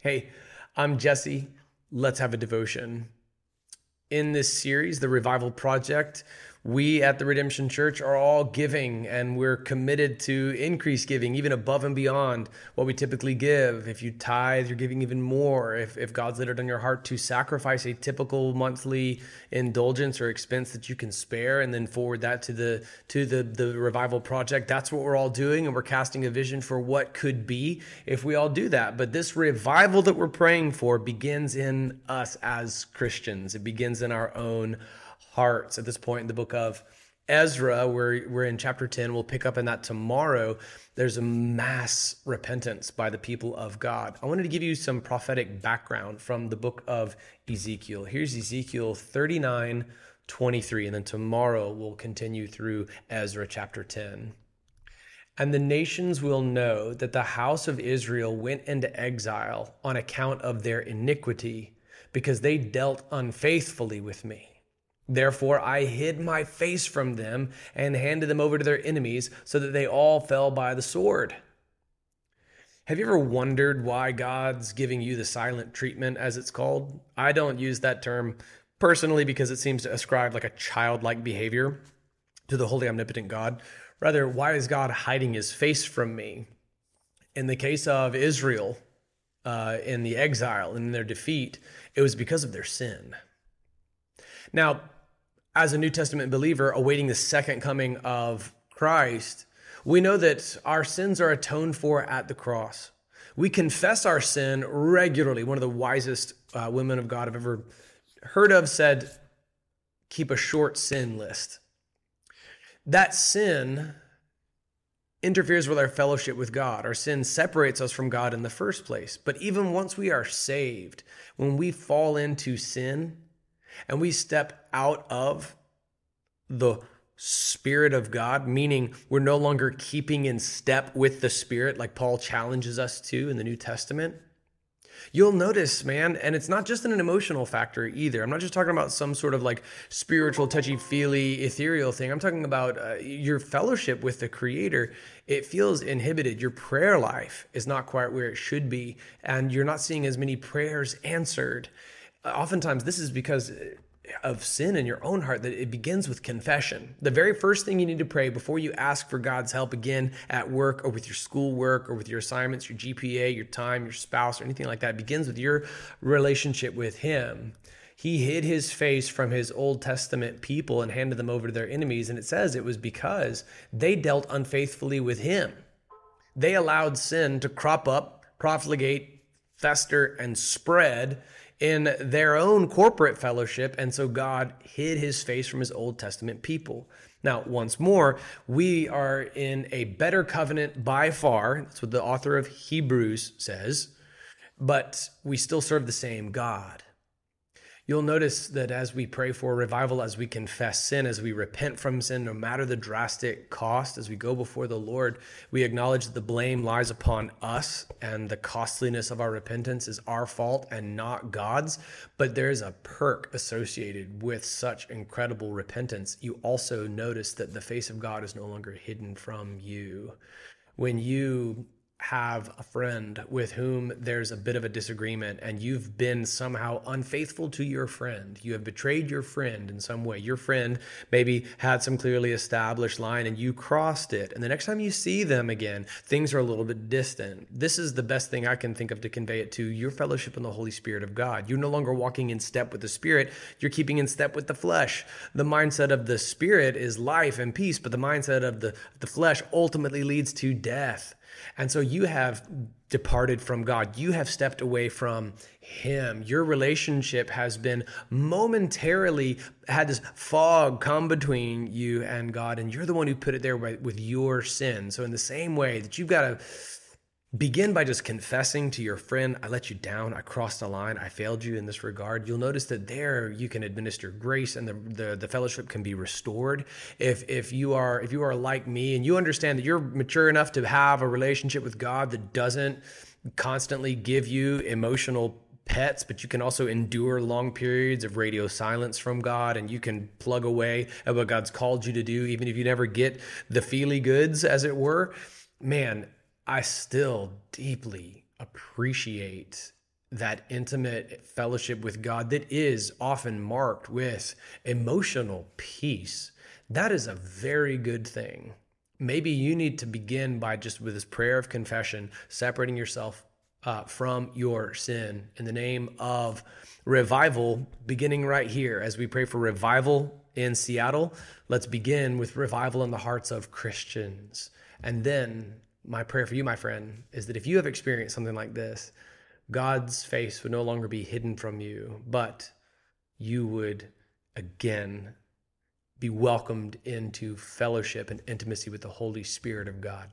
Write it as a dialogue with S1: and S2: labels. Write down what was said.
S1: Hey, I'm Jesse. Let's have a devotion. In this series, The Revival Project, we at the Redemption Church are all giving and we're committed to increase giving even above and beyond what we typically give. If you tithe, you're giving even more. If, if God's laid it on your heart to sacrifice a typical monthly indulgence or expense that you can spare and then forward that to the to the, the revival project, that's what we're all doing and we're casting a vision for what could be if we all do that. But this revival that we're praying for begins in us as Christians. It begins in our own hearts at this point in the book of Ezra, we're, we're in chapter 10. We'll pick up in that tomorrow. There's a mass repentance by the people of God. I wanted to give you some prophetic background from the book of Ezekiel. Here's Ezekiel 39 23. And then tomorrow we'll continue through Ezra chapter 10. And the nations will know that the house of Israel went into exile on account of their iniquity, because they dealt unfaithfully with me. Therefore, I hid my face from them and handed them over to their enemies so that they all fell by the sword. Have you ever wondered why God's giving you the silent treatment, as it's called? I don't use that term personally because it seems to ascribe like a childlike behavior to the holy, omnipotent God. Rather, why is God hiding his face from me? In the case of Israel, uh, in the exile and in their defeat, it was because of their sin. Now, as a New Testament believer awaiting the second coming of Christ, we know that our sins are atoned for at the cross. We confess our sin regularly. One of the wisest uh, women of God I've ever heard of said, keep a short sin list. That sin interferes with our fellowship with God. Our sin separates us from God in the first place. But even once we are saved, when we fall into sin, and we step out of the Spirit of God, meaning we're no longer keeping in step with the Spirit like Paul challenges us to in the New Testament, you'll notice, man, and it's not just an emotional factor either. I'm not just talking about some sort of like spiritual, touchy feely, ethereal thing. I'm talking about uh, your fellowship with the Creator. It feels inhibited. Your prayer life is not quite where it should be, and you're not seeing as many prayers answered oftentimes this is because of sin in your own heart that it begins with confession. The very first thing you need to pray before you ask for God's help again at work or with your schoolwork or with your assignments, your GPA, your time, your spouse, or anything like that begins with your relationship with Him. He hid his face from his Old Testament people and handed them over to their enemies. And it says it was because they dealt unfaithfully with Him. They allowed sin to crop up, profligate, fester, and spread in their own corporate fellowship. And so God hid his face from his Old Testament people. Now, once more, we are in a better covenant by far. That's what the author of Hebrews says. But we still serve the same God. You'll notice that as we pray for revival, as we confess sin, as we repent from sin, no matter the drastic cost, as we go before the Lord, we acknowledge that the blame lies upon us and the costliness of our repentance is our fault and not God's. But there's a perk associated with such incredible repentance. You also notice that the face of God is no longer hidden from you. When you have a friend with whom there's a bit of a disagreement and you've been somehow unfaithful to your friend. You have betrayed your friend in some way. Your friend maybe had some clearly established line and you crossed it. And the next time you see them again, things are a little bit distant. This is the best thing I can think of to convey it to your fellowship in the Holy Spirit of God. You're no longer walking in step with the Spirit, you're keeping in step with the flesh. The mindset of the Spirit is life and peace, but the mindset of the, the flesh ultimately leads to death. And so you have departed from God. You have stepped away from Him. Your relationship has been momentarily had this fog come between you and God, and you're the one who put it there with your sin. So, in the same way that you've got to Begin by just confessing to your friend, I let you down, I crossed the line, I failed you in this regard. You'll notice that there you can administer grace and the, the, the, fellowship can be restored. If if you are if you are like me and you understand that you're mature enough to have a relationship with God that doesn't constantly give you emotional pets, but you can also endure long periods of radio silence from God and you can plug away at what God's called you to do, even if you never get the feely goods, as it were. Man, I still deeply appreciate that intimate fellowship with God that is often marked with emotional peace, that is a very good thing. Maybe you need to begin by just with this prayer of confession, separating yourself uh, from your sin in the name of revival, beginning right here as we pray for revival in Seattle. Let's begin with revival in the hearts of Christians. And then, my prayer for you, my friend, is that if you have experienced something like this, God's face would no longer be hidden from you, but you would again be welcomed into fellowship and intimacy with the Holy Spirit of God.